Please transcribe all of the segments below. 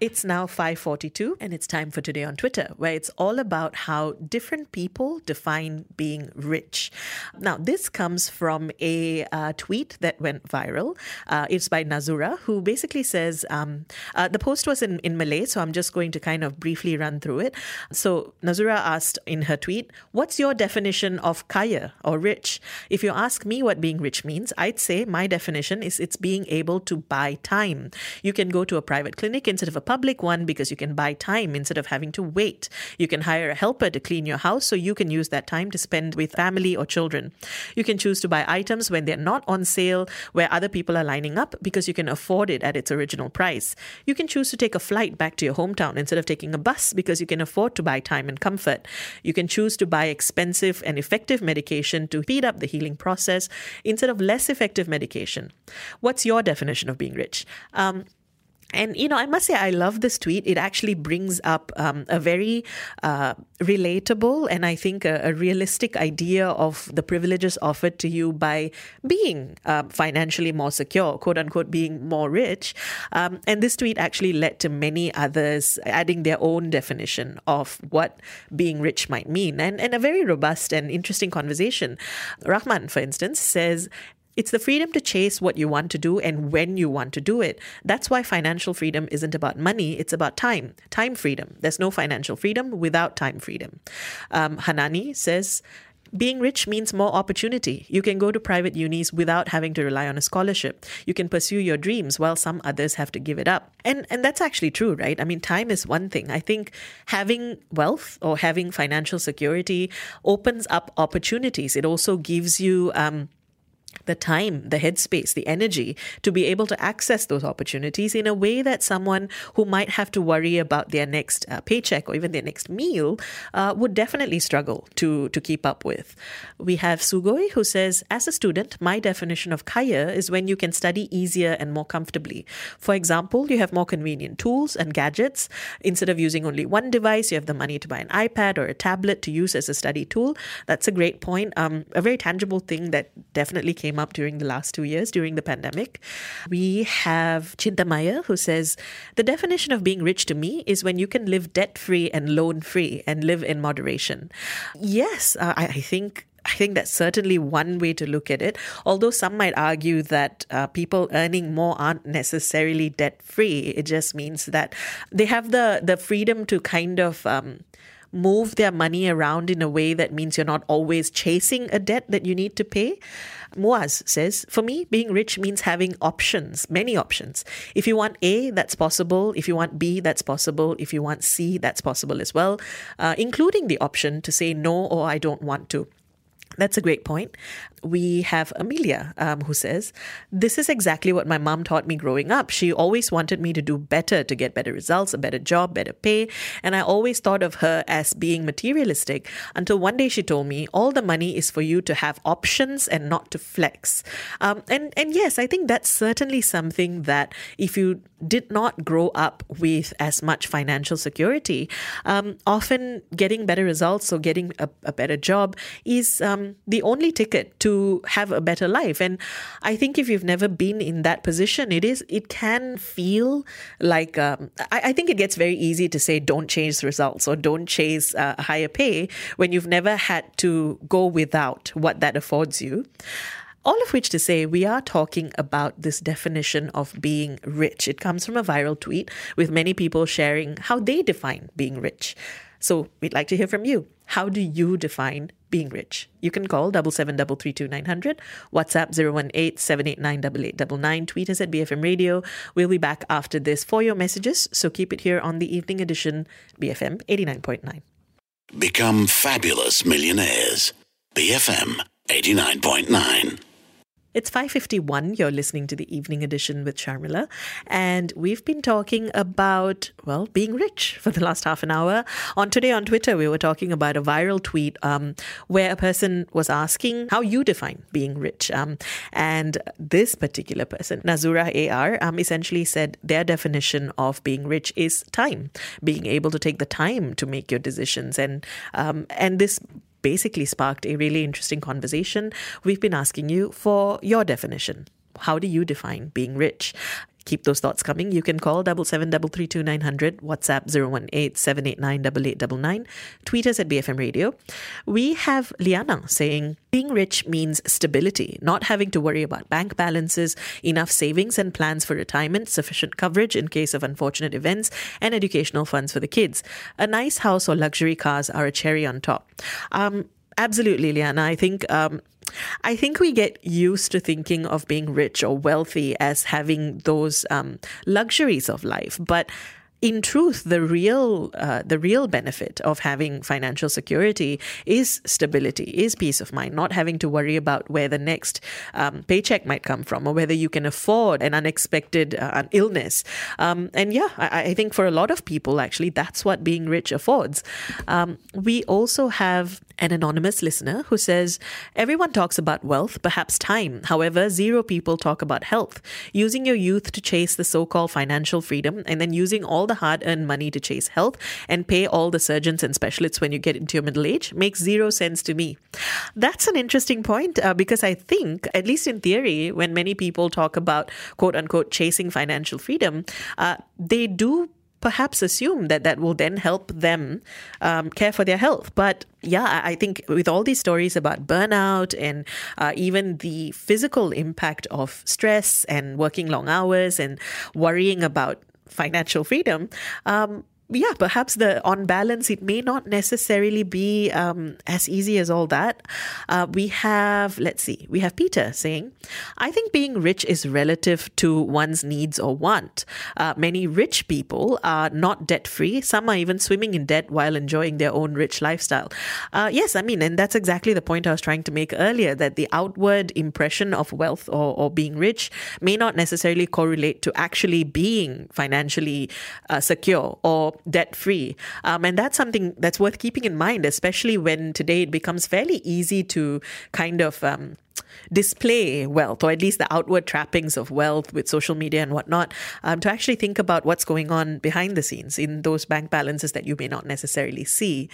It's now 5:42 and it's time for today on Twitter where it's all about how different people define being rich. Now, this comes from a uh, tweet that went viral. Uh, it's by Nazura who basically says um, uh, the post was in, in Malay, so I'm just going to kind of briefly run through it. So, Nazura asked in her tweet, "What's your definition of kaya or rich?" If you ask me what being rich means, I'd say my definition is it's being able to buy time. You can go to a private clinic instead of a public one because you can buy time instead of having to wait. You can hire a helper to clean your house so you can use that time to spend with family or children. You can choose to buy items when they're not on sale where other people are lining up because you can afford it at its original price. You can choose to take a flight back to your hometown instead of taking a bus because you can afford to buy time and comfort. You can choose to buy expensive and effective medication to speed up the healing process instead of less effective medication. What's your definition of being rich? Um, and, you know, I must say, I love this tweet. It actually brings up um, a very uh, relatable and I think a, a, realistic idea of the privileges offered to you by being uh, financially more secure, quote unquote, being more rich. Um, and this tweet actually led to many others adding their own definition of what being rich might mean. And, and a very robust and interesting conversation. Rahman, for instance, says, it's the freedom to chase what you want to do and when you want to do it. That's why financial freedom isn't about money, it's about time. Time freedom. There's no financial freedom without time freedom. Um, Hanani says, being rich means more opportunity. You can go to private unis without having to rely on a scholarship. You can pursue your dreams while some others have to give it up. And and that's actually true, right? I mean, time is one thing. I think having wealth or having financial security opens up opportunities. It also gives you um, the time, the headspace, the energy to be able to access those opportunities in a way that someone who might have to worry about their next uh, paycheck or even their next meal uh, would definitely struggle to, to keep up with. We have Sugoi who says, As a student, my definition of kaya is when you can study easier and more comfortably. For example, you have more convenient tools and gadgets. Instead of using only one device, you have the money to buy an iPad or a tablet to use as a study tool. That's a great point. Um, a very tangible thing that definitely came up during the last two years during the pandemic. We have Chintamaya who says the definition of being rich to me is when you can live debt free and loan free and live in moderation. Yes, uh, I, I think I think that's certainly one way to look at it. Although some might argue that uh, people earning more aren't necessarily debt free. It just means that they have the the freedom to kind of um, move their money around in a way that means you're not always chasing a debt that you need to pay. Muaz says, For me, being rich means having options, many options. If you want A, that's possible. If you want B, that's possible. If you want C, that's possible as well, uh, including the option to say no or I don't want to. That's a great point we have Amelia, um, who says, This is exactly what my mom taught me growing up. She always wanted me to do better, to get better results, a better job, better pay. And I always thought of her as being materialistic until one day she told me, All the money is for you to have options and not to flex. Um, and, and yes, I think that's certainly something that if you did not grow up with as much financial security, um, often getting better results or getting a, a better job is um, the only ticket to have a better life. And I think if you've never been in that position, it is it can feel like um, I, I, think it gets very easy to say don't chase results or don't chase uh, higher pay when you've never had to go without what that affords you. All of which to say, we are talking about this definition of being rich. It comes from a viral tweet with many people sharing how they define being rich. So we'd like to hear from you. How do you define being rich? You can call double seven double three two nine hundred, WhatsApp 018 tweet us at BFM Radio. We'll be back after this for your messages, so keep it here on the evening edition, BFM 89.9. Become fabulous millionaires. BFM 89.9. It's 5:51. You're listening to the evening edition with Sharmila, and we've been talking about well being rich for the last half an hour. On today on Twitter, we were talking about a viral tweet um, where a person was asking how you define being rich, um, and this particular person, Nazura AR, um, essentially said their definition of being rich is time, being able to take the time to make your decisions, and um, and this basically sparked a really interesting conversation. We've been asking you for your definition. How do you define being rich? Keep those thoughts coming. You can call double seven double three two nine hundred, WhatsApp 018-789-8899, tweet us at BFM Radio. We have Liana saying being rich means stability, not having to worry about bank balances, enough savings and plans for retirement, sufficient coverage in case of unfortunate events, and educational funds for the kids. A nice house or luxury cars are a cherry on top. Um, absolutely, Liana. I think um, I think we get used to thinking of being rich or wealthy as having those um, luxuries of life, but in truth, the real uh, the real benefit of having financial security is stability, is peace of mind, not having to worry about where the next um, paycheck might come from or whether you can afford an unexpected uh, illness. Um, and yeah, I, I, think for a lot of people, actually, that's what being rich affords. Um, we also have an anonymous listener who says everyone talks about wealth, perhaps time. However, zero people talk about health. Using your youth to chase the so-called financial freedom, and then using all the the hard earned money to chase health and pay all the surgeons and specialists when you get into your middle age makes zero sense to me. That's an interesting point uh, because I think, at least in theory, when many people talk about quote unquote chasing financial freedom, uh, they do perhaps assume that that will then help them um, care for their health. But yeah, I think with all these stories about burnout and uh, even the physical impact of stress and working long hours and worrying about financial freedom, um, yeah, perhaps the on balance, it may not necessarily be um, as easy as all that. Uh, we have, let's see, we have Peter saying, I think being rich is relative to one's needs or want. Uh, many rich people are not debt free. Some are even swimming in debt while enjoying their own rich lifestyle. Uh, yes, I mean, and that's exactly the point I was trying to make earlier that the outward impression of wealth or, or being rich may not necessarily correlate to actually being financially uh, secure or debt free. Um, and that's something that's worth keeping in mind, especially when today it becomes fairly easy to kind of um, display wealth, or at least the outward trappings of wealth with social media and whatnot, um, to actually think about what's going on behind the scenes in those bank balances that you may not necessarily see.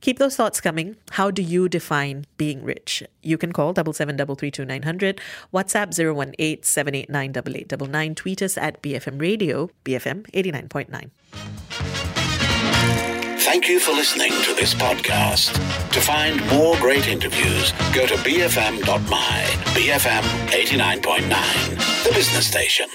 Keep those thoughts coming. How do you define being rich? You can call double seven double three two nine hundred, WhatsApp zero one eight seven eight nine double eight double nine, tweet us at BFM Radio, BFM eighty nine point nine. Thank you for listening to this podcast. To find more great interviews, go to bfm.my, BFM 89.9, the business station.